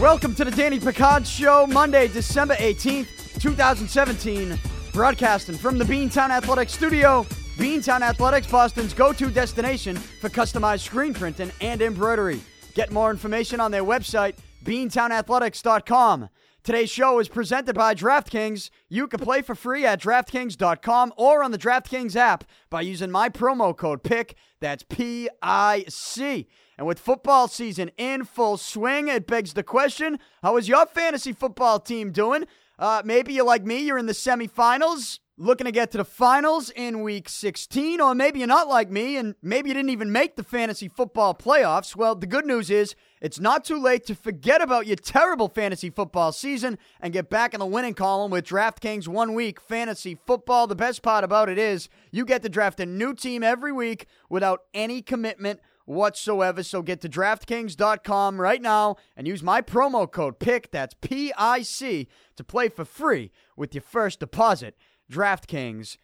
Welcome to the Danny Picard Show, Monday, December 18th, 2017. Broadcasting from the Beantown Athletics Studio. Beantown Athletics, Boston's go to destination for customized screen printing and embroidery. Get more information on their website, beantownathletics.com. Today's show is presented by DraftKings. You can play for free at DraftKings.com or on the DraftKings app by using my promo code PIC. That's P I C. And with football season in full swing, it begs the question how is your fantasy football team doing? Uh, maybe you're like me, you're in the semifinals, looking to get to the finals in week 16, or maybe you're not like me and maybe you didn't even make the fantasy football playoffs. Well, the good news is it's not too late to forget about your terrible fantasy football season and get back in the winning column with DraftKings one week fantasy football. The best part about it is you get to draft a new team every week without any commitment whatsoever. So get to DraftKings.com right now and use my promo code PIC, that's P I C, to play for free with your first deposit. DraftKings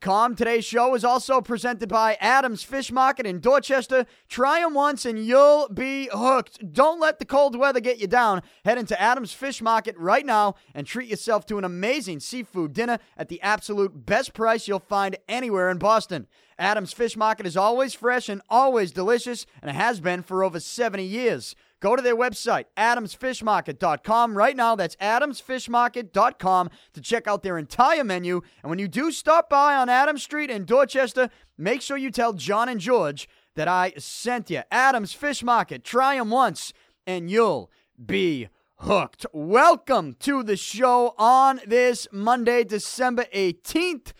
Com. Today's show is also presented by Adams Fish Market in Dorchester. Try them once and you'll be hooked. Don't let the cold weather get you down. Head into Adams Fish Market right now and treat yourself to an amazing seafood dinner at the absolute best price you'll find anywhere in Boston. Adams Fish Market is always fresh and always delicious and it has been for over 70 years. Go to their website, adamsfishmarket.com. Right now, that's adamsfishmarket.com to check out their entire menu. And when you do stop by on Adams Street in Dorchester, make sure you tell John and George that I sent you. Adams Fish Market. Try them once, and you'll be hooked. Welcome to the show on this Monday, December 18th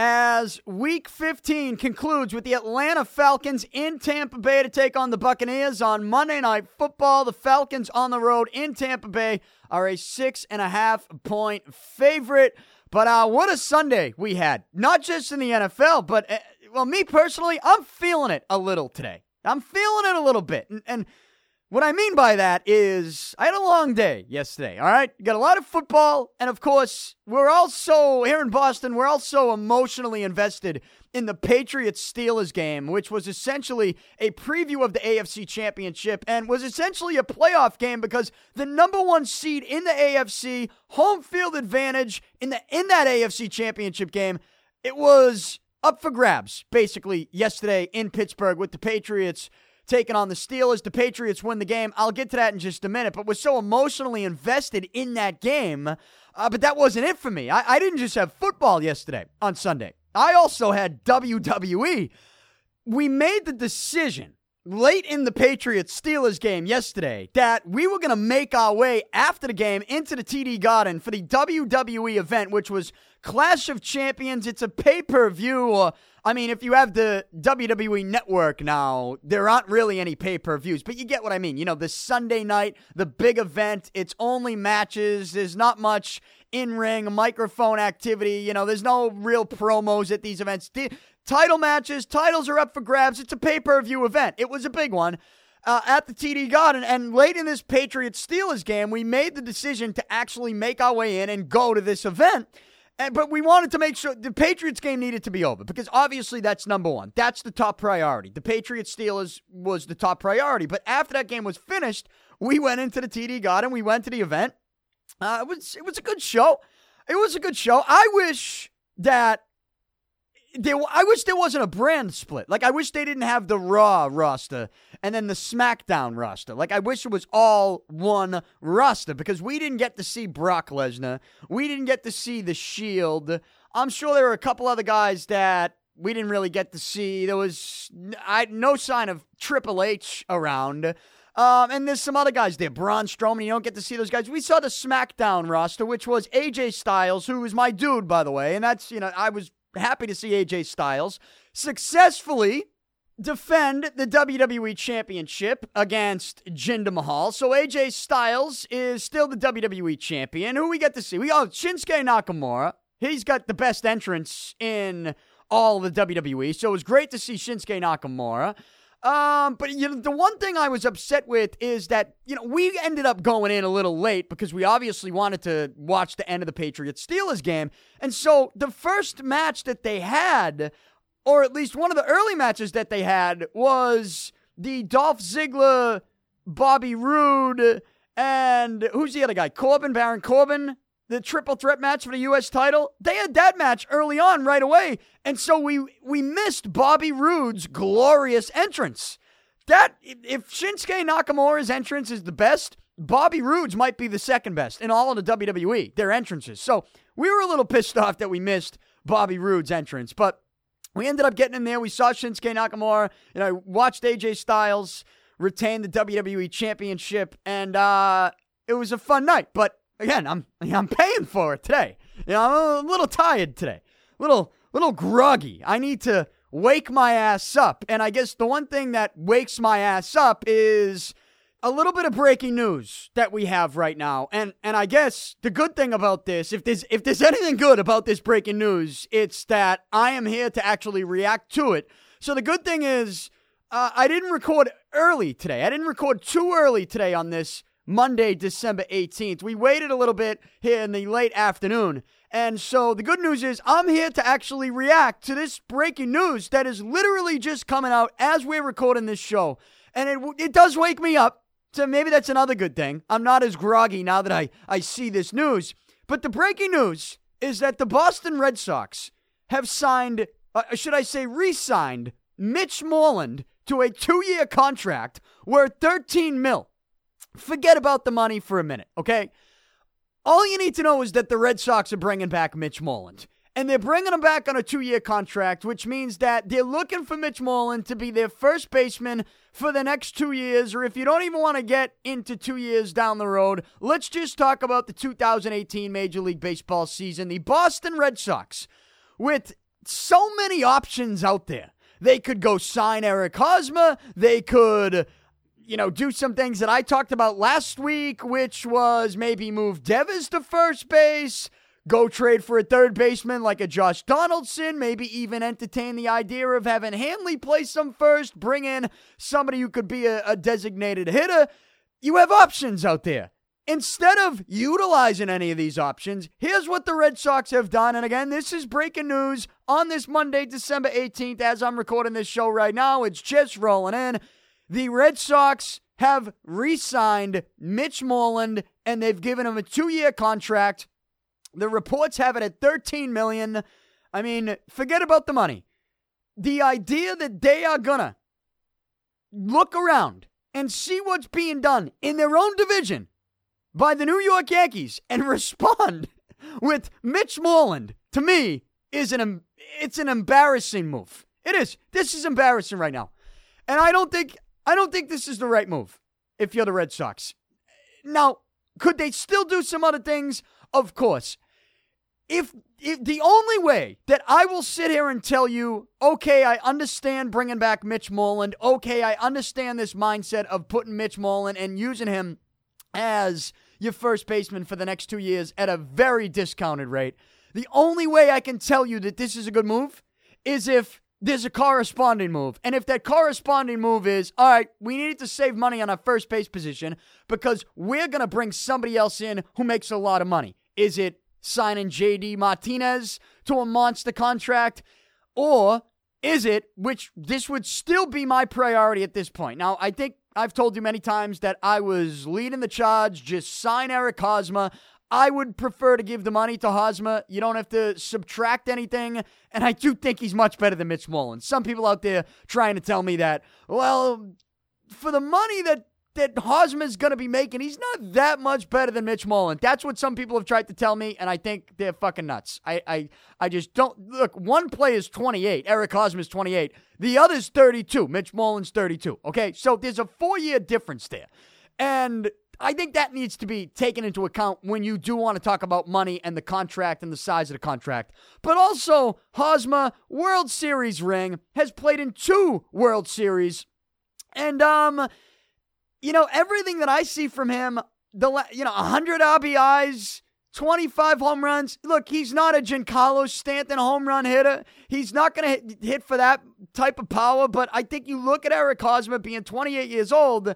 as week 15 concludes with the Atlanta Falcons in Tampa Bay to take on the Buccaneers on Monday Night Football. The Falcons on the road in Tampa Bay are a six and a half point favorite. But uh, what a Sunday we had, not just in the NFL, but, uh, well, me personally, I'm feeling it a little today. I'm feeling it a little bit. and, and what I mean by that is, I had a long day yesterday, all right? Got a lot of football, and of course, we're also, here in Boston, we're also emotionally invested in the Patriots Steelers game, which was essentially a preview of the AFC Championship and was essentially a playoff game because the number one seed in the AFC, home field advantage in, the, in that AFC Championship game, it was up for grabs, basically, yesterday in Pittsburgh with the Patriots taking on the Steelers. The Patriots win the game. I'll get to that in just a minute, but was so emotionally invested in that game. Uh, but that wasn't it for me. I, I didn't just have football yesterday on Sunday, I also had WWE. We made the decision late in the Patriots Steelers game yesterday that we were going to make our way after the game into the TD Garden for the WWE event, which was Clash of Champions. It's a pay per view. I mean, if you have the WWE network now, there aren't really any pay per views, but you get what I mean. You know, the Sunday night, the big event, it's only matches. There's not much in ring microphone activity. You know, there's no real promos at these events. Title matches, titles are up for grabs. It's a pay per view event. It was a big one. Uh, at the TD Garden. And late in this Patriots Steelers game, we made the decision to actually make our way in and go to this event. And, but we wanted to make sure the Patriots game needed to be over because obviously that's number one. That's the top priority. The Patriots Steelers was the top priority. But after that game was finished, we went into the TD Garden. We went to the event. Uh, it was it was a good show. It was a good show. I wish that there, I wish there wasn't a brand split. Like I wish they didn't have the Raw roster and then the SmackDown roster. Like I wish it was all one roster because we didn't get to see Brock Lesnar. We didn't get to see the Shield. I'm sure there were a couple other guys that we didn't really get to see. There was I, no sign of Triple H around. Um, and there's some other guys there. Braun Strowman, you don't get to see those guys. We saw the SmackDown roster, which was AJ Styles, who is my dude, by the way. And that's, you know, I was happy to see AJ Styles successfully defend the WWE Championship against Jinder Mahal. So AJ Styles is still the WWE Champion. Who we get to see? We got Shinsuke Nakamura. He's got the best entrance in all the WWE. So it was great to see Shinsuke Nakamura. Um, but you know, the one thing I was upset with is that you know we ended up going in a little late because we obviously wanted to watch the end of the Patriots Steelers game, and so the first match that they had or at least one of the early matches that they had, was the Dolph Ziggler, Bobby Roode, and who's the other guy? Corbin, Baron Corbin, the triple threat match for the U.S. title. They had that match early on, right away, and so we we missed Bobby Roode's glorious entrance. That if Shinsuke Nakamura's entrance is the best, Bobby Roode's might be the second best in all of the WWE. Their entrances. So we were a little pissed off that we missed Bobby Roode's entrance, but we ended up getting in there. We saw Shinsuke Nakamura, and I watched AJ Styles retain the WWE Championship, and uh, it was a fun night. But again, I'm I'm paying for it today. You know, I'm a little tired today, little little groggy. I need to wake my ass up, and I guess the one thing that wakes my ass up is a little bit of breaking news that we have right now. And and I guess the good thing about this, if there's if there's anything good about this breaking news, it's that I am here to actually react to it. So the good thing is uh, I didn't record early today. I didn't record too early today on this Monday, December 18th. We waited a little bit here in the late afternoon. And so the good news is I'm here to actually react to this breaking news that is literally just coming out as we're recording this show. And it, it does wake me up. So maybe that's another good thing. I'm not as groggy now that I, I see this news. But the breaking news is that the Boston Red Sox have signed, uh, should I say, re signed Mitch Moreland to a two year contract worth 13 mil. Forget about the money for a minute, okay? All you need to know is that the Red Sox are bringing back Mitch Moreland. And they're bringing him back on a two year contract, which means that they're looking for Mitch Moreland to be their first baseman for the next two years. Or if you don't even want to get into two years down the road, let's just talk about the 2018 Major League Baseball season. The Boston Red Sox, with so many options out there, they could go sign Eric Hosmer. They could, you know, do some things that I talked about last week, which was maybe move Devers to first base, go trade for a third baseman like a Josh Donaldson, maybe even entertain the idea of having Hanley play some first, bring in somebody who could be a, a designated hitter. You have options out there. Instead of utilizing any of these options, here's what the Red Sox have done. And again, this is breaking news on this Monday, December 18th, as I'm recording this show right now. It's just rolling in. The Red Sox have re signed Mitch Moreland and they've given him a two year contract. The reports have it at 13 million. I mean, forget about the money. The idea that they are gonna look around and see what's being done in their own division by the New York Yankees and respond with Mitch Moreland to me is an it's an embarrassing move. It is. This is embarrassing right now. And I don't think I don't think this is the right move if you're the Red Sox. Now, could they still do some other things? Of course. If, if the only way that I will sit here and tell you, okay, I understand bringing back Mitch Moreland. Okay, I understand this mindset of putting Mitch Moreland and using him as your first baseman for the next two years at a very discounted rate. The only way I can tell you that this is a good move is if there's a corresponding move. And if that corresponding move is, all right, we needed to save money on our first base position because we're going to bring somebody else in who makes a lot of money. Is it signing JD Martinez to a monster contract? Or is it, which this would still be my priority at this point? Now, I think I've told you many times that I was leading the charge. Just sign Eric Hosmer. I would prefer to give the money to Hosmer. You don't have to subtract anything. And I do think he's much better than Mitch Moreland. Some people out there trying to tell me that, well, for the money that that Hosmer's going to be making, he's not that much better than Mitch Moreland. That's what some people have tried to tell me, and I think they're fucking nuts. I, I, I just don't look. One play is 28. Eric Hosmer's 28. The other's 32. Mitch Moreland's 32. Okay, so there's a four year difference there, and I think that needs to be taken into account when you do want to talk about money and the contract and the size of the contract. But also, Hosmer, World Series ring, has played in two World Series. And um you know, everything that I see from him, the you know, 100 RBIs, 25 home runs. Look, he's not a Giancarlo Stanton home run hitter. He's not going to hit, hit, for that type of power, but I think you look at Eric Hosmer being 28 years old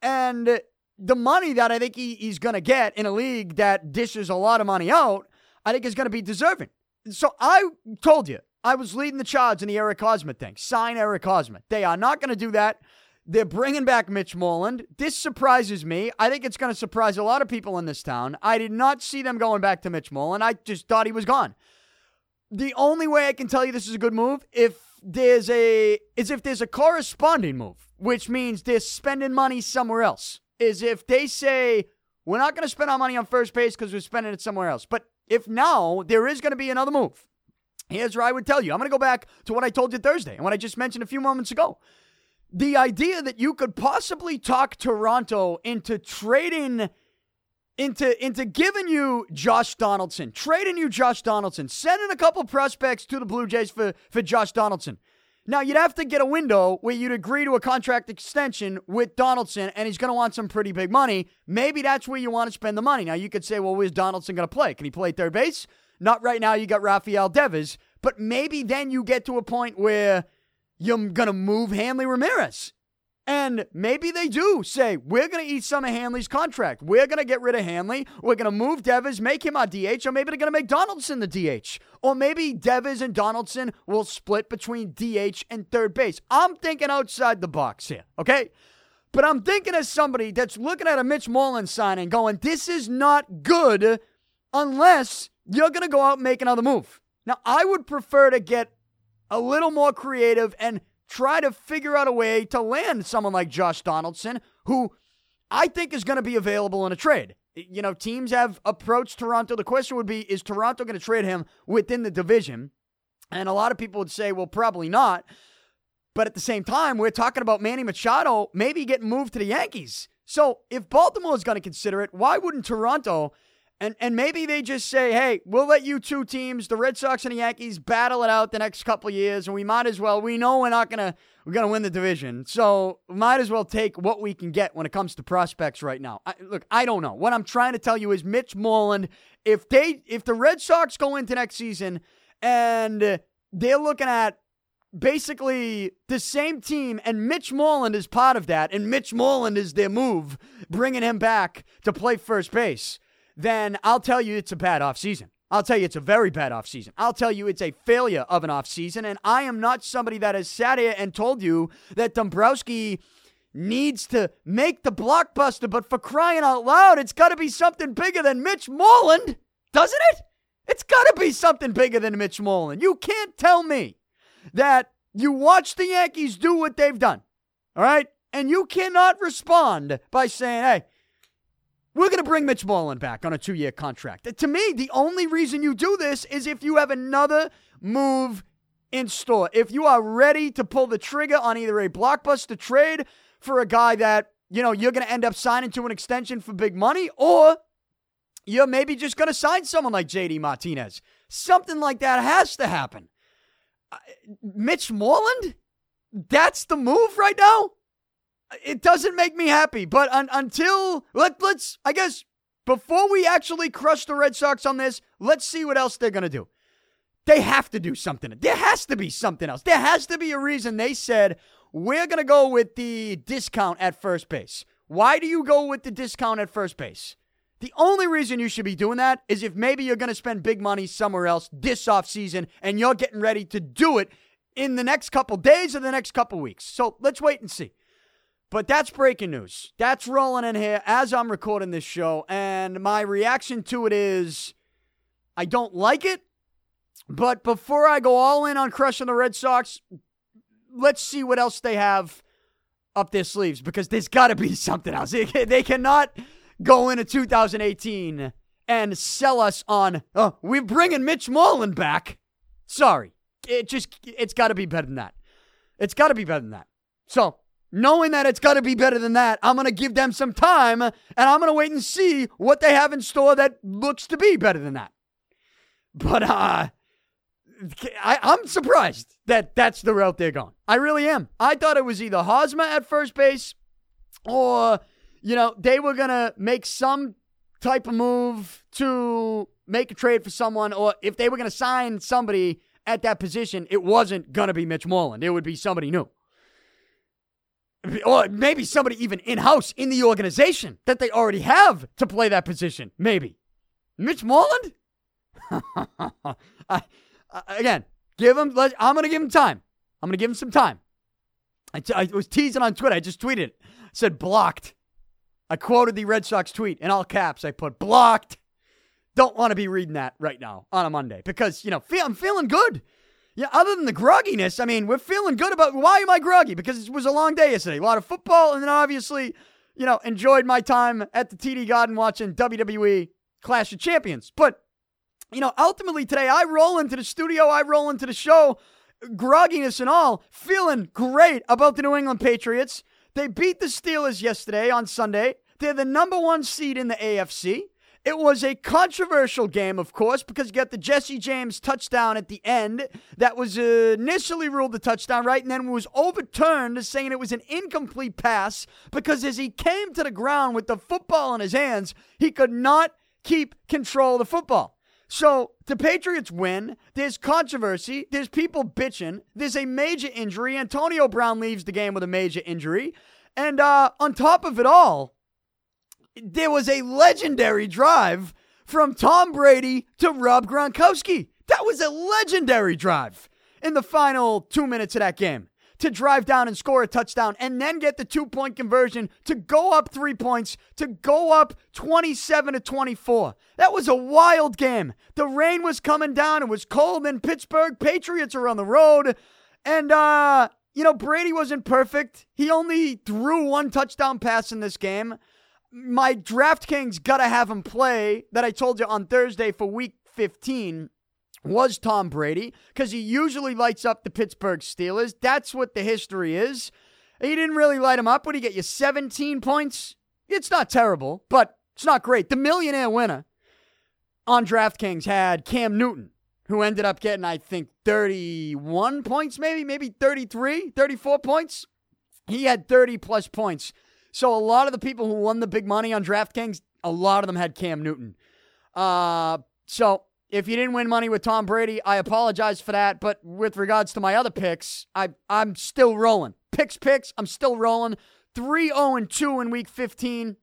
and the money that I think he, he's going to get in a league that dishes a lot of money out, I think is going to be deserving. So I told you I was leading the charge in the Eric Hosmer thing. Sign Eric Hosmer. They are not going to do that. They're bringing back Mitch Moreland. This surprises me. I think it's going to surprise a lot of people in this town. I did not see them going back to Mitch Moreland. I just thought he was gone. The only way I can tell you this is a good move if there's a is if there's a corresponding move, which means they're spending money somewhere else. Is if they say we're not going to spend our money on first base because we're spending it somewhere else. But if now there is going to be another move, here's where I would tell you. I'm going to go back to what I told you Thursday and what I just mentioned a few moments ago. The idea that you could possibly talk Toronto into trading into into giving you Josh Donaldson, trading you Josh Donaldson, sending a couple prospects to the Blue Jays for for Josh Donaldson. Now you'd have to get a window where you'd agree to a contract extension with Donaldson, and he's going to want some pretty big money. Maybe that's where you want to spend the money. Now you could say, well, where's Donaldson going to play? Can he play third base? Not right now. You got Rafael Devers, but maybe then you get to a point where you're going to move Hanley Ramirez. And maybe they do say, we're going to eat some of Hanley's contract. We're going to get rid of Hanley. We're going to move Devers, make him our DH, or maybe they're going to make Donaldson the DH. Or maybe Devers and Donaldson will split between DH and third base. I'm thinking outside the box here, okay? But I'm thinking as somebody that's looking at a Mitch Moreland signing going, this is not good unless you're going to go out and make another move. Now, I would prefer to get a little more creative and try to figure out a way to land someone like Josh Donaldson, who I think is going to be available in a trade. You know, teams have approached Toronto. The question would be is Toronto going to trade him within the division? And a lot of people would say, well, probably not. But at the same time, we're talking about Manny Machado maybe getting moved to the Yankees. So if Baltimore is going to consider it, why wouldn't Toronto and and maybe they just say, "Hey, we'll let you two teams, the Red Sox and the Yankees, battle it out the next couple years, and we might as well. We know we're not gonna we're gonna win the division, so might as well take what we can get when it comes to prospects right now." I, look, I don't know. What I'm trying to tell you is Mitch Moreland. If they if the Red Sox go into next season and they're looking at basically the same team, and Mitch Moreland is part of that, and Mitch Moreland is their move, bringing him back to play first base then I'll tell you it's a bad offseason. I'll tell you it's a very bad offseason. I'll tell you it's a failure of an offseason. And I am not somebody that has sat here and told you that Dombrowski needs to make the blockbuster, but for crying out loud, it's got to be something bigger than Mitch Moreland, doesn't it? It's got to be something bigger than Mitch Moreland. You can't tell me that you watch the Yankees do what they've done, all right? And you cannot respond by saying, hey, we're going to bring Mitch Moreland back on a two year contract. To me, the only reason you do this is if you have another move in store. If you are ready to pull the trigger on either a blockbuster trade for a guy that, you know, you're going to end up signing to an extension for big money, or you're maybe just going to sign someone like JD Martinez. Something like that has to happen. Uh, Mitch Moreland? That's the move right now? It doesn't make me happy. But un- until let let's I guess before we actually crush the Red Sox on this, let's see what else they're gonna do. They have to do something. There has to be something else. There has to be a reason they said we're gonna go with the discount at first base. Why do you go with the discount at first base? The only reason you should be doing that is if maybe you're going to spend big money somewhere else this offseason and you're getting ready to do it in the next couple days or the next couple weeks. So let's wait and see. But that's breaking news. That's rolling in here as I'm recording this show. And my reaction to it is I don't like it. But before I go all in on crushing the Red Sox, let's see what else they have up their sleeves because there's got to be something else. They cannot go into 2018 and sell us on, oh, we're bringing Mitch Moreland back. Sorry. It just, it's got to be better than that. It's got to be better than that. So knowing that it's got to be better than that, I'm going to give them some time and I'm going to wait and see what they have in store that looks to be better than that. But uh, I, I'm surprised that that's the route they're going. I really am. I thought it was either Hosmer at first base or, you know, they were going to make some type of move to make a trade for someone, or if they were going to sign somebody at that position, it wasn't going to be Mitch Moreland. It would be somebody new or maybe somebody even in house in the organization that they already have to play that position. Maybe Mitch Moreland. I, again, Give him. I'm going to give him time. I'm going to give him some time. I, t- I was teasing on Twitter. I just tweeted it. Said blocked. I quoted the Red Sox tweet in all caps. I put blocked. Don't want to be reading that right now on a Monday because, you know, I'm feeling good. Yeah, other than the grogginess, I mean, we're feeling good about why am I groggy? Because it was a long day yesterday. A lot of football, and then obviously, you know, enjoyed my time at the TD Garden watching WWE Clash of Champions. But, you know, ultimately today, I roll into the studio, I roll into the show, grogginess and all, feeling great about the New England Patriots. They beat the Steelers yesterday on Sunday. They're the number one seed in the AFC. It was a controversial game, of course, because you got the Jesse James touchdown at the end that was initially ruled a touchdown, right? And then was overturned, saying it was an incomplete pass because as he came to the ground with the football in his hands, he could not keep control of the football. So the Patriots win. There's controversy. There's people bitching. There's a major injury. Antonio Brown leaves the game with a major injury. And uh, on top of it all, there was a legendary drive from Tom Brady to Rob Gronkowski. That was a legendary drive in the final two minutes of that game to drive down and score a touchdown and then get the two point conversion to go up three points to go up 27 to 24. That was a wild game. The rain was coming down. It was cold in Pittsburgh. Patriots are on the road. And, uh, you know, Brady wasn't perfect. He only threw one touchdown pass in this game my DraftKings gotta have him play that I told you on Thursday for week 15 was Tom Brady because he usually lights up the Pittsburgh Steelers. That's what the history is. He didn't really light him up. Would he get you 17 points? It's not terrible, but it's not great. The millionaire winner on DraftKings had Cam Newton, who ended up getting, I think, 31 points, maybe, maybe 33, 34 points. He had 30 plus points so a lot of the people who won the big money on DraftKings, a lot of them had Cam Newton. Uh, so if you didn't win money with Tom Brady, I apologize for that. But with regards to my other picks, I I'm still rolling. Picks, picks. I'm still rolling. 3 0 2 in week 15.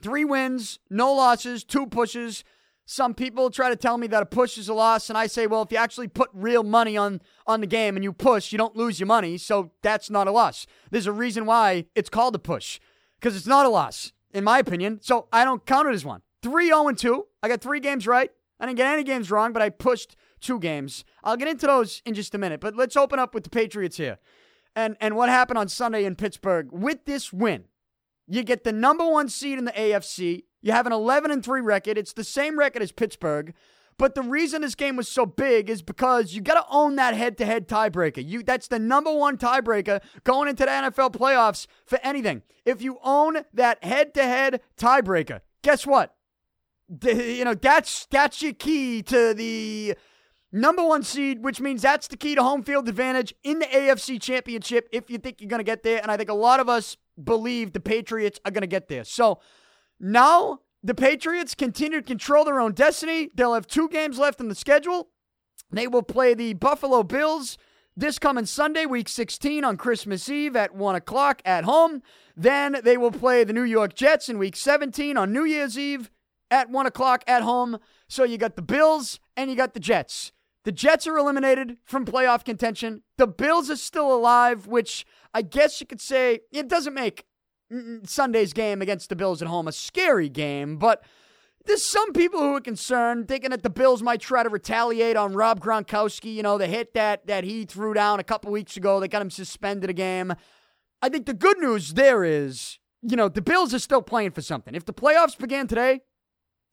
Three wins, no losses, two pushes. Some people try to tell me that a push is a loss, and I say, well, if you actually put real money on on the game and you push, you don't lose your money, so that's not a loss. There's a reason why it's called a push because it's not a loss, in my opinion. So I don't count it as one. 3 0 2. I got three games right. I didn't get any games wrong, but I pushed two games. I'll get into those in just a minute. But let's open up with the Patriots here. And and what happened on Sunday in Pittsburgh. With this win, you get the number one seed in the AFC. You have an 11 and 3 record. It's the same record as Pittsburgh. But the reason this game was so big is because you got to own that head-to-head tiebreaker. You that's the number one tiebreaker going into the NFL playoffs for anything. If you own that head-to-head tiebreaker, guess what? The, you know that's that's your key to the number one seed, which means that's the key to home field advantage in the AFC Championship. If you think you're going to get there, and I think a lot of us believe the Patriots are going to get there. So now the Patriots continue to control their own destiny. They'll have two games left in the schedule. They will play the Buffalo Bills this coming Sunday, week 16, on Christmas Eve at 1 o'clock at home. Then they will play the New York Jets in week 17 on New Year's Eve at 1 o'clock at home. So you got the Bills and you got the Jets. The Jets are eliminated from playoff contention. The Bills are still alive, which I guess you could say it doesn't make Sunday's game against the Bills at home a scary game, but there's some people who are concerned, thinking that the Bills might try to retaliate on Rob Gronkowski. You know, the hit that that he threw down a couple weeks ago, they got him suspended a game. I think the good news there is, you know, the Bills are still playing for something. If the playoffs began today,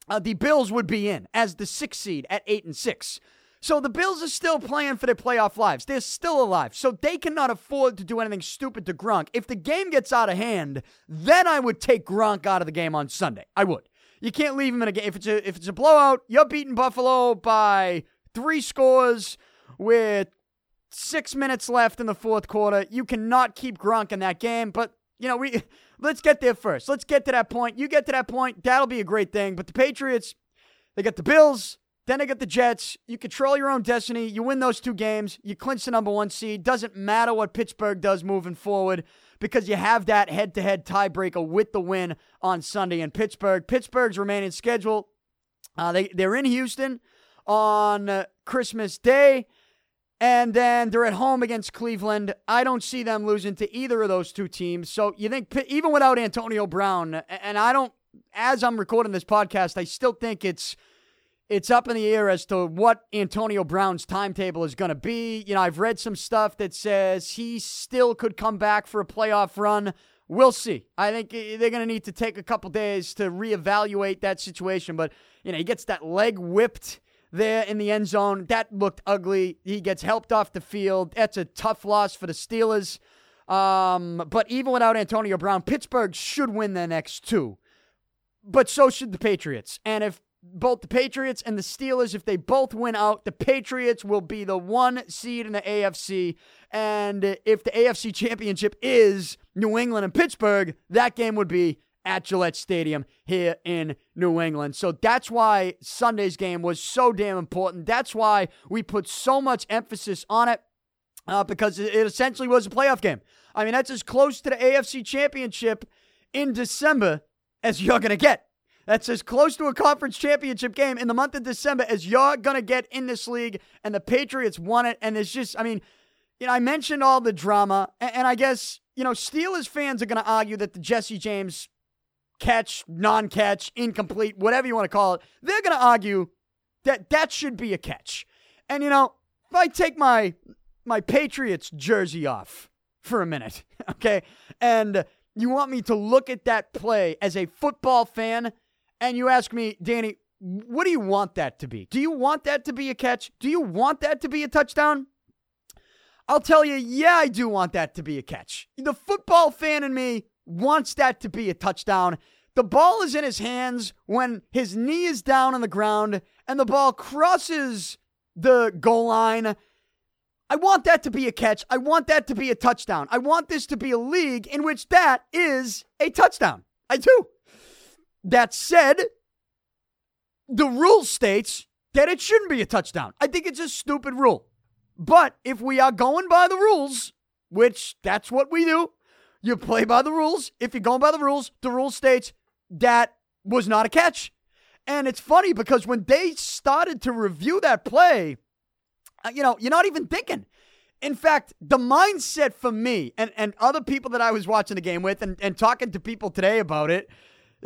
uh, the Bills would be in as the sixth seed at eight and six. So the Bills are still playing for their playoff lives. They're still alive. So they cannot afford to do anything stupid to Gronk. If the game gets out of hand, then I would take Gronk out of the game on Sunday. I would. You can't leave him in a game. If it's a if it's a blowout, you're beating Buffalo by three scores with six minutes left in the fourth quarter. You cannot keep Gronk in that game. But you know, we let's get there first. Let's get to that point. You get to that point, that'll be a great thing. But the Patriots, they got the Bills, then I get the Jets. You control your own destiny. You win those two games. You clinch the number one seed. Doesn't matter what Pittsburgh does moving forward because you have that head to head tiebreaker with the win on Sunday in Pittsburgh. Pittsburgh's remaining schedule. Uh, they, they're in Houston on uh, Christmas Day. And then they're at home against Cleveland. I don't see them losing to either of those two teams. So you think, even without Antonio Brown, and I don't, as I'm recording this podcast, I still think it's it's up in the air as to what Antonio Brown's timetable is going to be. You know, I've read some stuff that says he still could come back for a playoff run. We'll see. I think they're going to need to take a couple days to reevaluate that situation. But, you know, he gets that leg whipped there in the end zone. That looked ugly. He gets helped off the field. That's a tough loss for the Steelers. Um, but even without Antonio Brown, Pittsburgh should win their next two. But so should the Patriots. And if both the Patriots and the Steelers, if they both win out, the Patriots will be the one seed in the AFC. And if the AFC championship is New England and Pittsburgh, that game would be at Gillette Stadium here in New England. So that's why Sunday's game was so damn important. That's why we put so much emphasis on it uh, because it essentially was a playoff game. I mean, that's as close to the AFC championship in December as you're going to get. That's as close to a conference championship game in the month of December as you're going to get in this league. And the Patriots won it. And it's just, I mean, you know, I mentioned all the drama. And, and I guess, you know, Steelers fans are going to argue that the Jesse James catch, non catch, incomplete, whatever you want to call it, they're going to argue that that should be a catch. And, you know, if I take my my Patriots jersey off for a minute, okay, and you want me to look at that play as a football fan and you ask me, Danny, what do you want that to be? Do you want that to be a catch? Do you want that to be a touchdown? I'll tell you, yeah, I do want that to be a catch. The football fan in me wants that to be a touchdown. The ball is in his hands when his knee is down on the ground and the ball crosses the goal line. I want that to be a catch. I want that to be a touchdown. I want this to be a league in which that is a touchdown. I do. That said, the rule states that it shouldn't be a touchdown. I think it's a stupid rule. But if we are going by the rules, which that's what we do, you play by the rules. If you're going by the rules, the rule states that was not a catch. And it's funny because when they started to review that play, uh, you know, you're not even thinking. In fact, the mindset for me and, and other people that I was watching the game with and, and talking to people today about it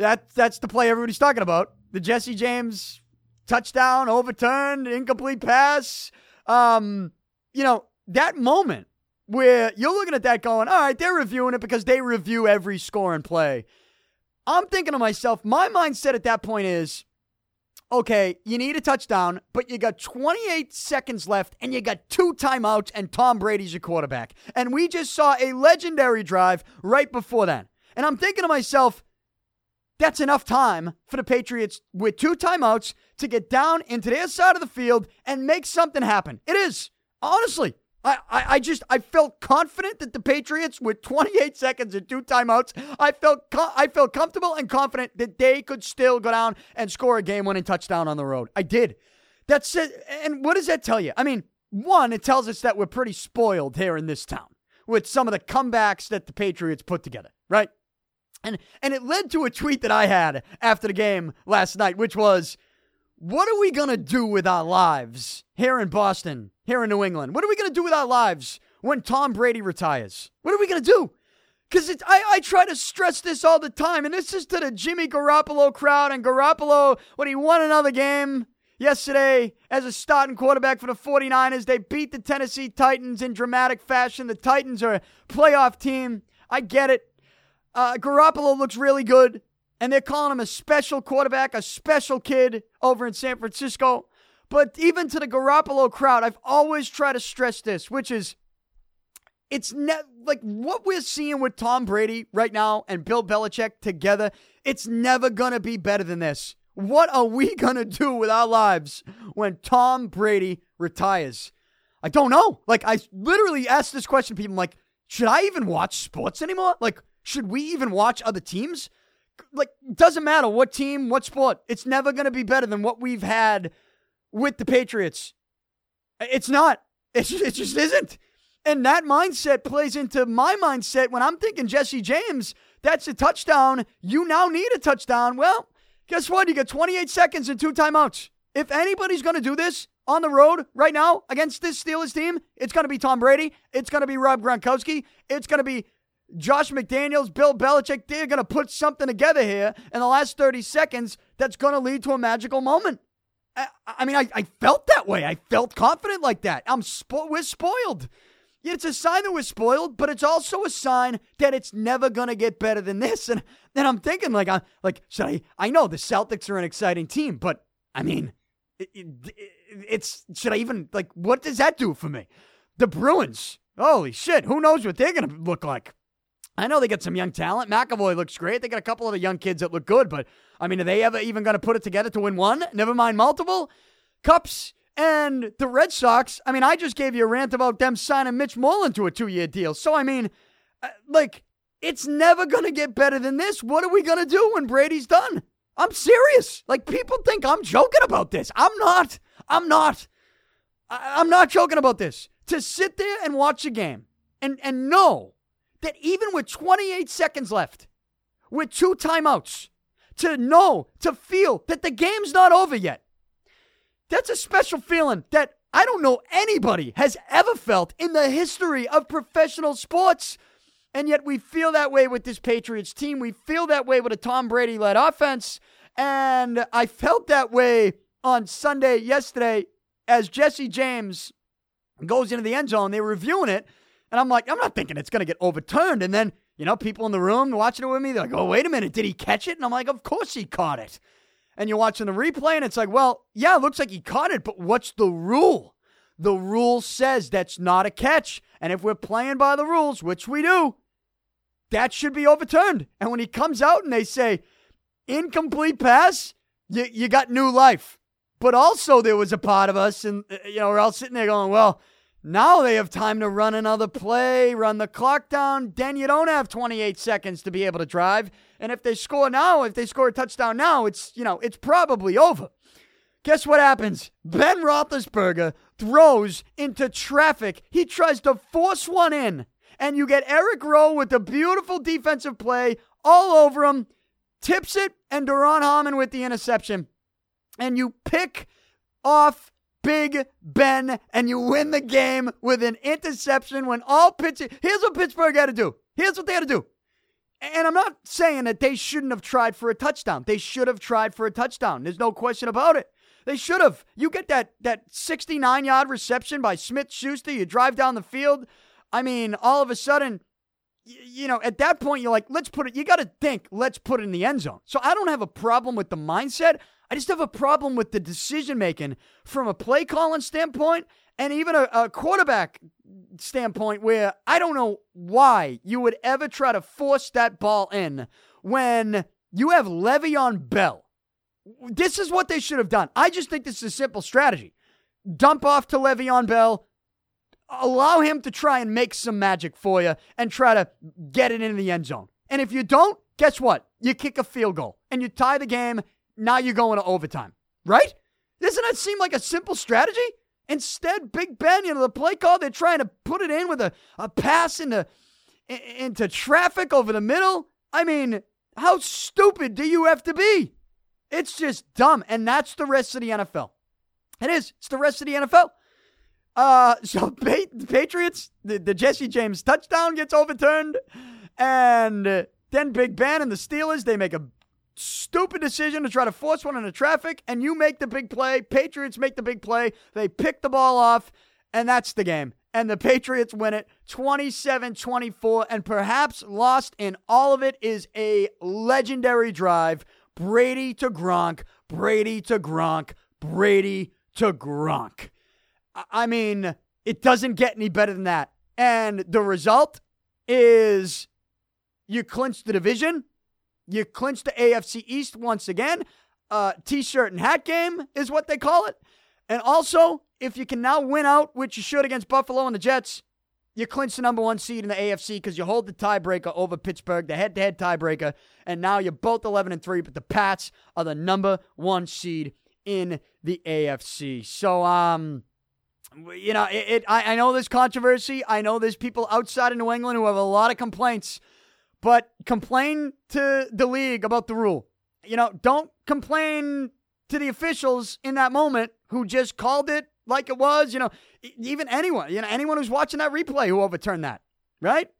that, that's the play everybody's talking about. The Jesse James touchdown, overturned, incomplete pass. Um, you know, that moment where you're looking at that going, all right, they're reviewing it because they review every score and play. I'm thinking to myself, my mindset at that point is, okay, you need a touchdown, but you got 28 seconds left and you got two timeouts and Tom Brady's your quarterback. And we just saw a legendary drive right before that. And I'm thinking to myself, that's enough time for the Patriots with two timeouts to get down into their side of the field and make something happen. It is. Honestly, I, I, I, just I felt confident that the Patriots with 28 seconds and two timeouts, I felt I felt comfortable and confident that they could still go down and score a game-winning touchdown on the road. I did. That's it. And what does that tell you? I mean, one, it tells us that we're pretty spoiled here in this town with some of the comebacks that the Patriots put together, right? And and it led to a tweet that I had after the game last night, which was, "What are we gonna do with our lives here in Boston, here in New England? What are we gonna do with our lives when Tom Brady retires? What are we gonna do?" Because I, I try to stress this all the time, and this is to the Jimmy Garoppolo crowd. And Garoppolo, when he won another game yesterday as a starting quarterback for the 49ers, they beat the Tennessee Titans in dramatic fashion. The Titans are a playoff team. I get it. Uh, Garoppolo looks really good, and they're calling him a special quarterback, a special kid over in San Francisco. But even to the Garoppolo crowd, I've always tried to stress this, which is it's ne- like what we're seeing with Tom Brady right now and Bill Belichick together. It's never going to be better than this. What are we going to do with our lives when Tom Brady retires? I don't know. Like, I literally asked this question to people like, should I even watch sports anymore? Like, should we even watch other teams? Like, doesn't matter what team, what sport. It's never going to be better than what we've had with the Patriots. It's not. It's just, it just isn't. And that mindset plays into my mindset when I'm thinking Jesse James, that's a touchdown. You now need a touchdown. Well, guess what? You got 28 seconds and two timeouts. If anybody's going to do this, on the road right now against this Steelers team, it's going to be Tom Brady. It's going to be Rob Gronkowski. It's going to be Josh McDaniels, Bill Belichick. They're going to put something together here in the last 30 seconds that's going to lead to a magical moment. I, I mean, I, I, felt that way. I felt confident like that. I'm spo- we're spoiled. Yeah, it's a sign that we're spoiled, but it's also a sign that it's never gonna get better than this. And then I'm thinking, like, I like, should I? I know the Celtics are an exciting team, but I mean, it, it, it's should I even like? What does that do for me? The Bruins. Holy shit! Who knows what they're gonna look like? I know they got some young talent. McAvoy looks great. They got a couple of the young kids that look good, but I mean, are they ever even going to put it together to win one? Never mind multiple cups. And the Red Sox, I mean, I just gave you a rant about them signing Mitch Moreland to a two year deal. So, I mean, uh, like, it's never going to get better than this. What are we going to do when Brady's done? I'm serious. Like, people think I'm joking about this. I'm not. I'm not. I- I'm not joking about this. To sit there and watch a game and, and know that even with 28 seconds left, with two timeouts, to know, to feel that the game's not over yet. That's a special feeling that I don't know anybody has ever felt in the history of professional sports. And yet we feel that way with this Patriots team. We feel that way with a Tom Brady led offense. And I felt that way on Sunday, yesterday, as Jesse James goes into the end zone. They were reviewing it. And I'm like, I'm not thinking it's going to get overturned. And then, you know, people in the room watching it with me, they're like, oh, wait a minute. Did he catch it? And I'm like, of course he caught it. And you're watching the replay, and it's like, well, yeah, it looks like he caught it, but what's the rule? The rule says that's not a catch. And if we're playing by the rules, which we do, that should be overturned. And when he comes out and they say, incomplete pass, you, you got new life. But also, there was a part of us, and, uh, you know, we're all sitting there going, well, now they have time to run another play, run the clock down. Then you don't have 28 seconds to be able to drive. And if they score now, if they score a touchdown now, it's, you know, it's probably over. Guess what happens? Ben Roethlisberger throws into traffic. He tries to force one in. And you get Eric Rowe with a beautiful defensive play all over him, tips it, and Duron Harmon with the interception. And you pick off Big Ben and you win the game with an interception when all Pittsburgh. Here's what Pittsburgh had to do. Here's what they had to do. And I'm not saying that they shouldn't have tried for a touchdown. They should have tried for a touchdown. There's no question about it. They should have. You get that that 69 yard reception by Smith Schuster. You drive down the field. I mean, all of a sudden, you know, at that point, you're like, let's put it. You got to think, let's put it in the end zone. So I don't have a problem with the mindset. I just have a problem with the decision making from a play calling standpoint and even a, a, quarterback standpoint where I don't know why you would ever try to force that ball in when you have Le'Veon Bell. This is what they should have done. I just think this is a simple strategy. Dump off to Le'Veon Bell, allow him to try and make some magic for you and try to get it in the end zone. And if you don't, guess what? You kick a field goal and you tie the game now you're going to overtime, right? Doesn't that seem like a simple strategy? Instead, Big Ben, you know, the play call, they're trying to put it in with a, a pass into, into traffic over the middle. I mean, how stupid do you have to be? It's just dumb. And that's the rest of the NFL. It is. It's the rest of the NFL. Uh, so the Patriots, the, the Jesse James touchdown gets overturned. And then Big Ben and the Steelers, they make a stupid decision to try to force one into traffic, and you make the big play. Patriots make the big play. They pick the ball off, and that's the game. And the Patriots win it 27 24. And perhaps lost in all of it is a legendary drive. Brady to Gronk, Brady to Gronk, Brady to Gronk. I mean, it doesn't get any better than that. And the result is you clinch the division you clinch the AFC East once again. Uh, T-shirt and hat game is what they call it. And also, if you can now win out, which you should against Buffalo and the Jets, you clinch the number one seed in the AFC because you hold the tiebreaker over Pittsburgh, the head-to-head tiebreaker, and now you're both 11 and three. But the Pats are the number one seed in the AFC. So, um, you know, it, it I, I know there's controversy. I know there's people outside of New England who have a lot of complaints but complain to the league about the rule. You know, don't complain to the officials in that moment. who just called it like it was. You know, even anyone, you know, anyone who's watching that replay who overturned that, right?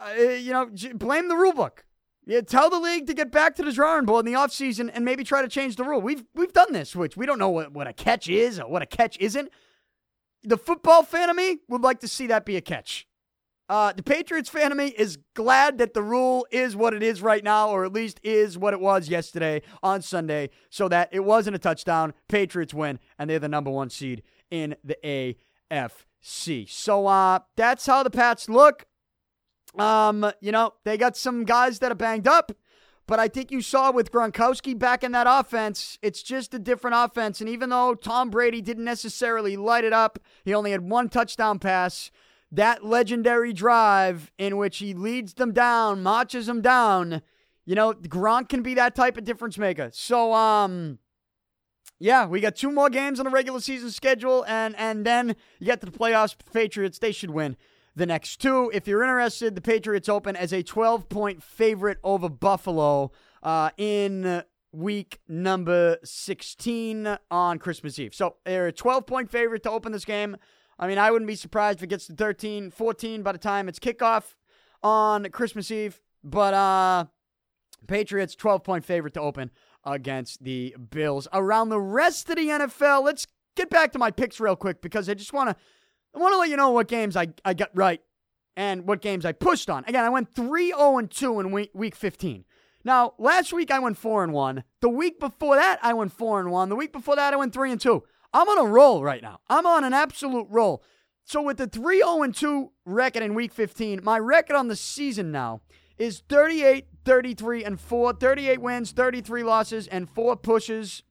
Uh, you know, blame the rule book. Yeah, tell the league to get back to the drawing board in the offseason and maybe try to change the rule. We've we've done this, which we don't know what, what a catch is or what a catch isn't. The football fan of me would like to see that be a catch. Uh, the Patriots fan of me is glad that the rule is what it is right now, or at least is what it was yesterday on Sunday, so that it wasn't a touchdown. Patriots win, and they're the number one seed in the AFC. So uh, that's how the Pats look. Um, you know, they got some guys that are banged up, but I think you saw with Gronkowski back in that offense, it's just a different offense. And even though Tom Brady didn't necessarily light it up, he only had one touchdown pass. That legendary drive in which he leads them down, marches them down, you know, Gronk can be that type of difference maker. So, um, yeah, we got two more games on the regular season schedule, and and then you get to the playoffs. The Patriots, they should win the next two. If you're interested, the Patriots open as a 12 point favorite over Buffalo uh, in week number 16 on Christmas Eve. So they're a 12 point favorite to open this game. I mean, I wouldn't be surprised if it gets to 13, 14 by the time it's kickoff on Christmas Eve. But uh Patriots 12 point favorite to open against the Bills. Around the rest of the NFL, let's get back to my picks real quick because I just want to I want to let you know what games I, I got right and what games I pushed on. Again, I went 3 0 and 2 in week, week 15. Now, last week I went 4 and 1. The week before that I went 4 and 1. The week before that I went 3 and 2. I'm on a roll right now. I'm on an absolute roll. So with the 3 0 2 record in week 15, my record on the season now is 38 33 and 4. 38 wins, 33 losses and 4 pushes.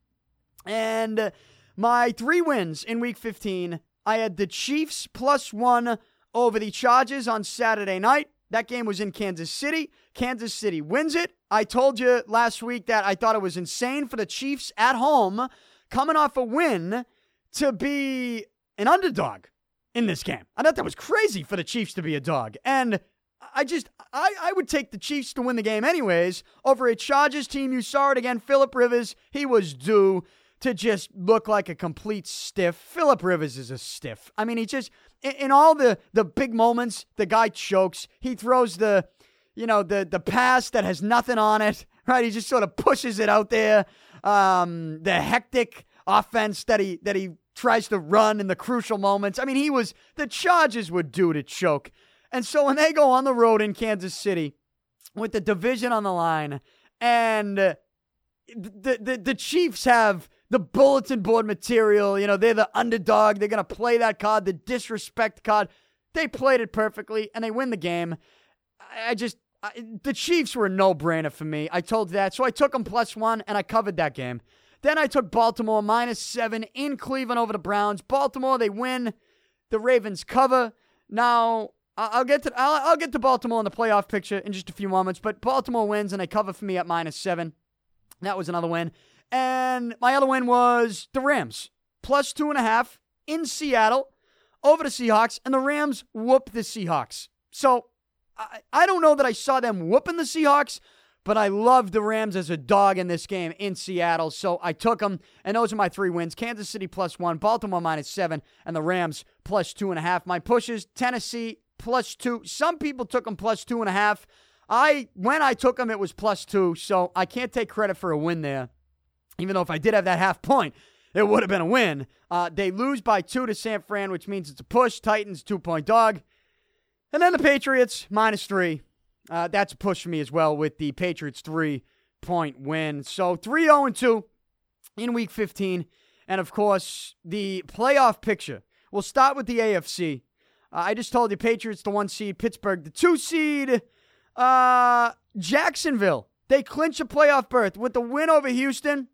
And my 3 wins in week 15 I had the Chiefs plus one over the Chargers on Saturday night. That game was in Kansas City. Kansas City wins it. I told you last week that I thought it was insane for the Chiefs at home, coming off a win, to be an underdog in this game. I thought that was crazy for the Chiefs to be a dog. And I just, I, I would take the Chiefs to win the game anyways over a Chargers team. You saw it again. Philip Rivers, he was due to just look like a complete stiff. Philip Rivers is a stiff. I mean, he just in, in, all the the big moments, the guy chokes. He throws the you know the the pass that has nothing on it. Right, he just sort of pushes it out there. Um, the hectic offense that he that he tries to run in the crucial moments. I mean, he was the Chargers would do to choke. And so when they go on the road in Kansas City with the division on the line and the the, the Chiefs have the bulletin board material. You know, they're the underdog. They're going to play that card, the disrespect card. They played it perfectly and they win the game. I just, I, the Chiefs were a no brainer for me. I told that. So I took them plus one and I covered that game. Then I took Baltimore minus seven in Cleveland over the Browns. Baltimore, they win. The Ravens cover. Now, I'll get to I'll, I'll get to Baltimore in the playoff picture in just a few moments, but Baltimore wins and they cover for me at minus seven. That was another win. And my other win was the Rams, plus two and a half in Seattle over the Seahawks, and the Rams whoop the Seahawks. So I, I don't know that I saw them whooping the Seahawks, but I love the Rams as a dog in this game in Seattle. So I took them, and those are my three wins Kansas City plus one, Baltimore minus seven, and the Rams plus two and a half. My pushes Tennessee plus two. Some people took them plus two and a half. I when I took them, it was plus two, so I can't take credit for a win there even though if I did have that half point, it would have been a win. Uh, they lose by two to San Fran, which means it's a push. Titans, two point dog. And then the Patriots, minus three. Uh, that's a push for me as well with the Patriots three point win. So 3 0 2 in week 15. And of course, the playoff picture. We'll start with the AFC. Uh, I just told you Patriots the one seed, Pittsburgh the two seed, uh, Jacksonville. They clinch a playoff berth with the win over Houston.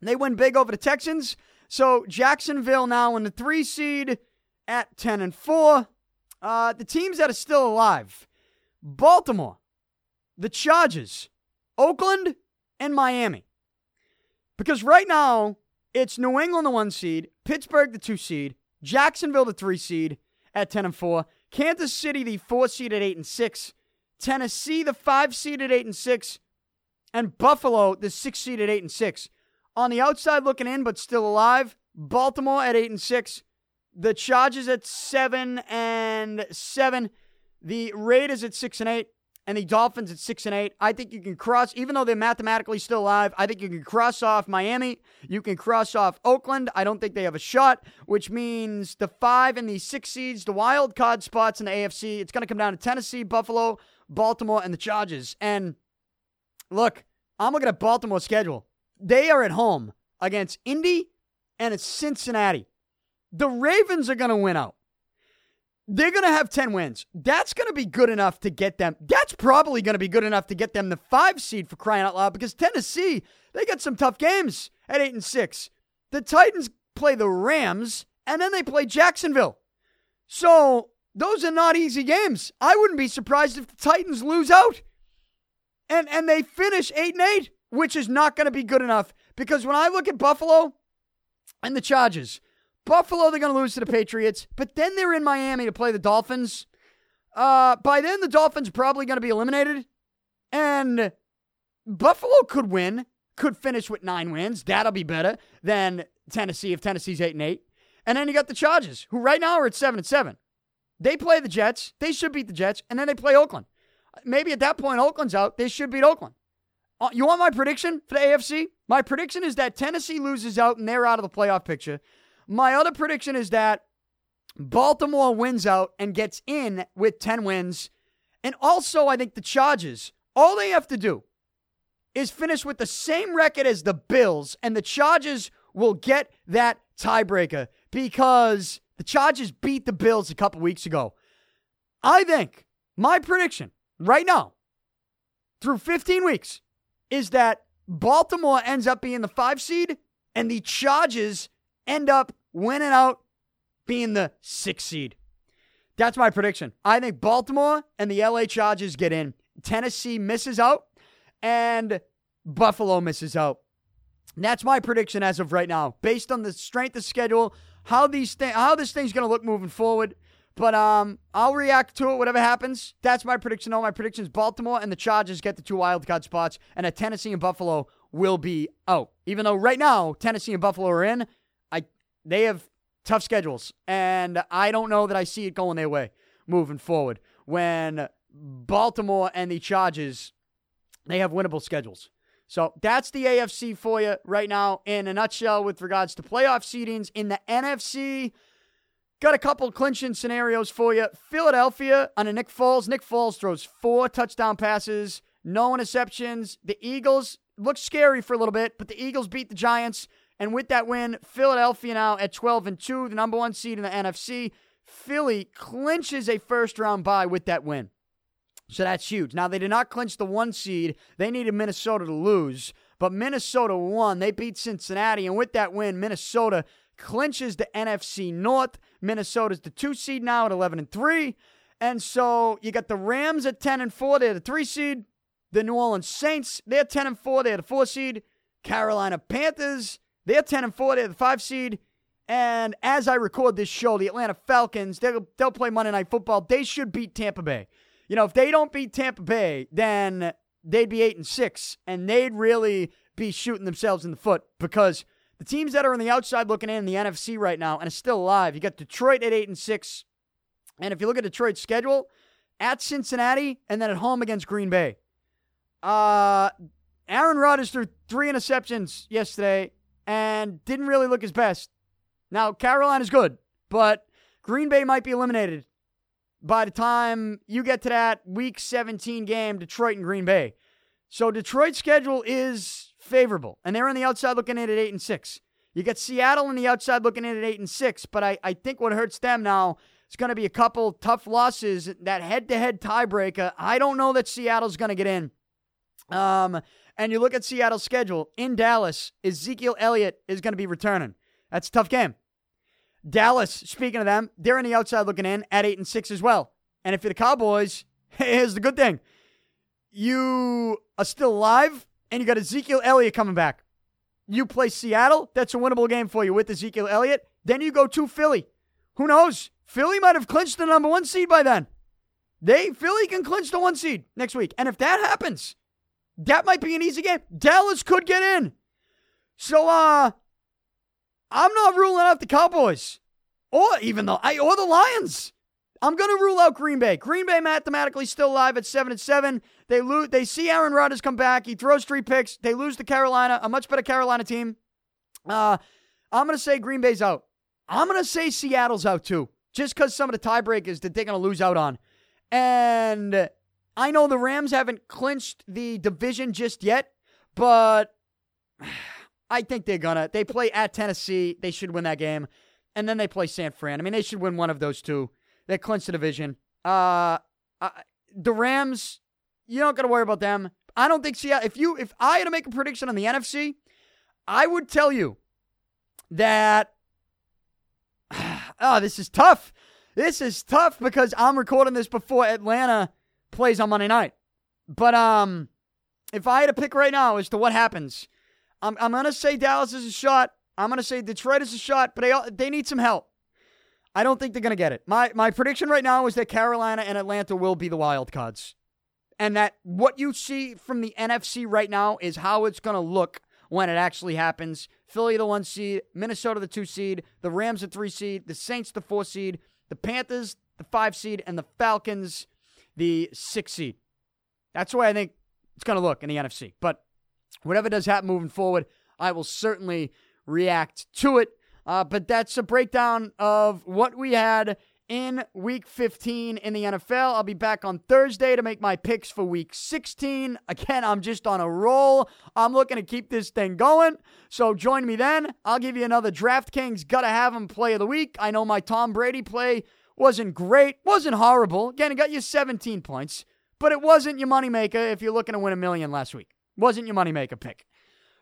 They win big over the Texans. So Jacksonville now in the three seed at 10 and 4. Uh, the teams that are still alive Baltimore, the Chargers, Oakland, and Miami. Because right now, it's New England the one seed, Pittsburgh the two seed, Jacksonville the three seed at 10 and 4, Kansas City the four seed at 8 and 6, Tennessee the five seed at 8 and 6, and Buffalo the six seed at 8 and 6. On the outside looking in, but still alive, Baltimore at eight and six. The Chargers at seven and seven. The Raiders at six and eight and the Dolphins at six and eight. I think you can cross, even though they're mathematically still alive. I think you can cross off Miami. You can cross off Oakland. I don't think they have a shot, which means the five and the six seeds, the wild card spots in the AFC. It's going to come down to Tennessee, Buffalo, Baltimore, and the Chargers. And look, I'm looking at Baltimore's schedule. They are at home against Indy and it's Cincinnati. The Ravens are going to win out. They're going to have 10 wins. That's going to be good enough to get them. That's probably going to be good enough to get them the five seed for crying out loud because Tennessee, they got some tough games at 8 and 6. The Titans play the Rams and then they play Jacksonville. So those are not easy games. I wouldn't be surprised if the Titans lose out. And and they finish 8 and 8, which is not going to be good enough because when I look at Buffalo and the Chargers, Buffalo, they're going to lose to the Patriots, but then they're in Miami to play the Dolphins. Uh, by then, the Dolphins probably going to be eliminated. And Buffalo could win, could finish with nine wins. That'll be better than Tennessee if Tennessee's 8 and 8. And then you got the Chargers, who right now are at 7 and 7. They play the Jets. They should beat the Jets. And then they play Oakland. Maybe at that point, Oakland's out. They should beat Oakland. Uh, you want my prediction for the AFC? My prediction is that Tennessee loses out and they're out of the playoff picture. My other prediction is that Baltimore wins out and gets in with 10 wins. And also, I think the Chargers, all they have to do is finish with the same record as the Bills, and the Chargers will get that tiebreaker because the Chargers beat the Bills a couple weeks ago. I think my prediction right now, through 15 weeks, is that Baltimore ends up being the five seed and the Chargers end up winning out, being the sixth seed. That's my prediction. I think Baltimore and the LA Chargers get in. Tennessee misses out, and Buffalo misses out. That's my prediction as of right now, based on the strength of schedule, how these th- how this thing's going to look moving forward. But um, I'll react to it, whatever happens. That's my prediction. All my predictions: Baltimore and the Chargers get the two wild card spots, and a Tennessee and Buffalo will be out. Even though right now Tennessee and Buffalo are in, they have tough schedules, and I don't know that I see it going their way moving forward. When Baltimore and the Chargers, they have winnable schedules. So that's the AFC for you right now in a nutshell with regards to playoff seedings. In the NFC, got a couple clinching scenarios for you. Philadelphia under Nick Foles. Nick Foles throws four touchdown passes, no interceptions. The Eagles look scary for a little bit, but the Eagles beat the Giants. And with that win, Philadelphia now at 12 and 2, the number one seed in the NFC. Philly clinches a first round bye with that win. So that's huge. Now, they did not clinch the one seed. They needed Minnesota to lose, but Minnesota won. They beat Cincinnati, and with that win, Minnesota clinches the NFC North. Minnesota's the two seed now at 11 and 3. And so you got the Rams at 10 and 4. They're the three seed. The New Orleans Saints, they're 10 and 4. They're the four seed. Carolina Panthers, they're 10 and 4. They're the five seed. And as I record this show, the Atlanta Falcons, they'll, they'll play Monday Night Football. They should beat Tampa Bay. You know, if they don't beat Tampa Bay, then they'd be 8 and 6, and they'd really be shooting themselves in the foot because the teams that are on the outside looking in the NFC right now and are still alive, you got Detroit at 8 and 6. And if you look at Detroit's schedule, at Cincinnati and then at home against Green Bay. Uh, Aaron Rodgers threw three interceptions yesterday and didn't really look his best. Now, Carolina's good, but Green Bay might be eliminated by the time you get to that week 17 game, Detroit and Green Bay. So Detroit's schedule is favorable, and they're on the outside looking in at 8 and 6. You get Seattle on the outside looking in at 8 and 6, but I, I think what hurts them now is going to be a couple tough losses, that head to head tiebreaker. I don't know that Seattle's going to get in. Um, and you look at Seattle's schedule in Dallas, Ezekiel Elliott is going to be returning. That's a tough game. Dallas, speaking of them, they're on the outside looking in at eight and six as well. And if you're the Cowboys, here's the good thing: you are still alive, and you got Ezekiel Elliott coming back. You play Seattle, that's a winnable game for you with Ezekiel Elliott. Then you go to Philly. Who knows? Philly might have clinched the number one seed by then. They Philly can clinch the one seed next week, and if that happens, that might be an easy game. Dallas could get in. So, uh, I'm not ruling out the Cowboys or even the I or the Lions. I'm to rule out Green Bay. Green Bay mathematically still alive at 7 and 7. They lose they see Aaron Rodgers come back. He throws three picks. They lose to Carolina, a much better Carolina team. Uh, I'm to say Green Bay's out. I'm to say Seattle's out too, just cuz some of the tiebreakers that they're to lose out on. And I know the Rams haven't clinched the division just yet, but I think they're gonna. They play at Tennessee. They should win that game, and then they play San Fran. I mean, they should win one of those two. They clinch the division. Uh, uh the Rams. You don't got to worry about them. I don't think Seattle. If you, if I had to make a prediction on the NFC, I would tell you that. Oh, this is tough. This is tough because I'm recording this before Atlanta plays on Monday night. But um, if I had to pick right now as to what happens, I'm, I'm going to say Dallas is a shot. I'm going to say Detroit is a shot, but they, they need some help. I don't think they're going to get it. My, my prediction right now is that Carolina and Atlanta will be the wild cards. And that what you see from the NFC right now is how it's going to look when it actually happens. Philly, the one seed, Minnesota, the two seed, the Rams, the three seed, the Saints, the four seed, the Panthers, the five seed, and the Falcons, the six seed. That's the way I think it's going to look in the NFC. But whatever does happen moving forward, I will certainly react to it. Uh, but that's a breakdown of what we had in week 15 in the NFL. I'll be back on Thursday to make my picks for week 16. Again, I'm just on a roll. I'm looking to keep this thing going. So join me then. I'll give you another DraftKings gotta have him play of the week. I know my Tom Brady play wasn't great, wasn't horrible. Again, it got you 17 points, but it wasn't your moneymaker if you're looking to win a million last week. Wasn't your moneymaker pick.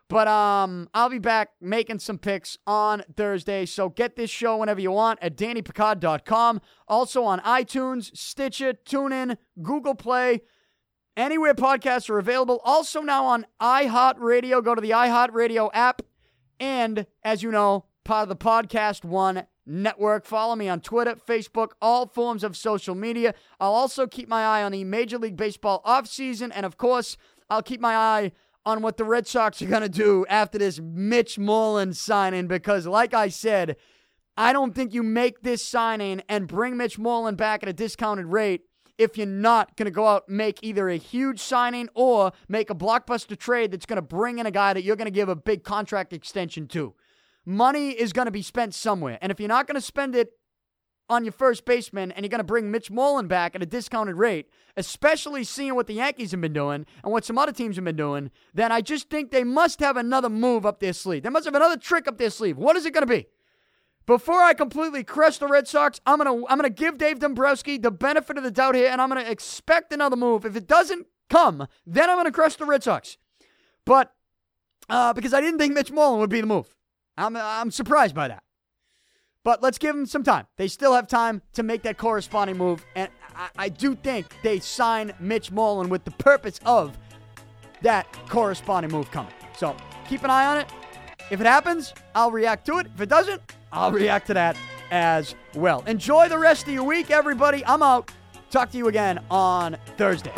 But um, I'll be back making some picks on Thursday. So get this show whenever you want at DannyPicard.com. Also on iTunes, Stitcher, TuneIn, Google Play, anywhere podcasts are available. Also now on iHeartRadio. Go to the iHeartRadio app. And as you know, part of the Podcast One network. Follow me on Twitter, Facebook, all forms of social media. I'll also keep my eye on the Major League Baseball offseason. And of course, I'll keep my eye on what the Red Sox are going to do after this Mitch Moreland signing because, like I said, I don't think you make this signing and bring Mitch Moreland back at a discounted rate if you're not going to go out and make either a huge signing or make a blockbuster trade that's going to bring in a guy that you're going to give a big contract extension to. Money is going to be spent somewhere. And if you're not going to spend it on your first baseman and you're going to bring Mitch Moreland back at a discounted rate, especially seeing what the Yankees have been doing and what some other teams have been doing, then I just think they must have another move up their sleeve. They must have another trick up their sleeve. What is it going to be? Before I completely crush the Red Sox, I'm gonna I'm gonna give Dave Dombrowski the benefit of the doubt here, and I'm gonna expect another move. If it doesn't come, then I'm gonna crush the Red Sox. But uh, because I didn't think Mitch Moreland would be the move, I'm I'm surprised by that. But let's give them some time. They still have time to make that corresponding move. And I, I do think they sign Mitch Moreland with the purpose of that corresponding move coming. So keep an eye on it. If it happens, I'll react to it. If it doesn't, I'll react to that as well. Enjoy the rest of your week, everybody. I'm out. Talk to you again on Thursday.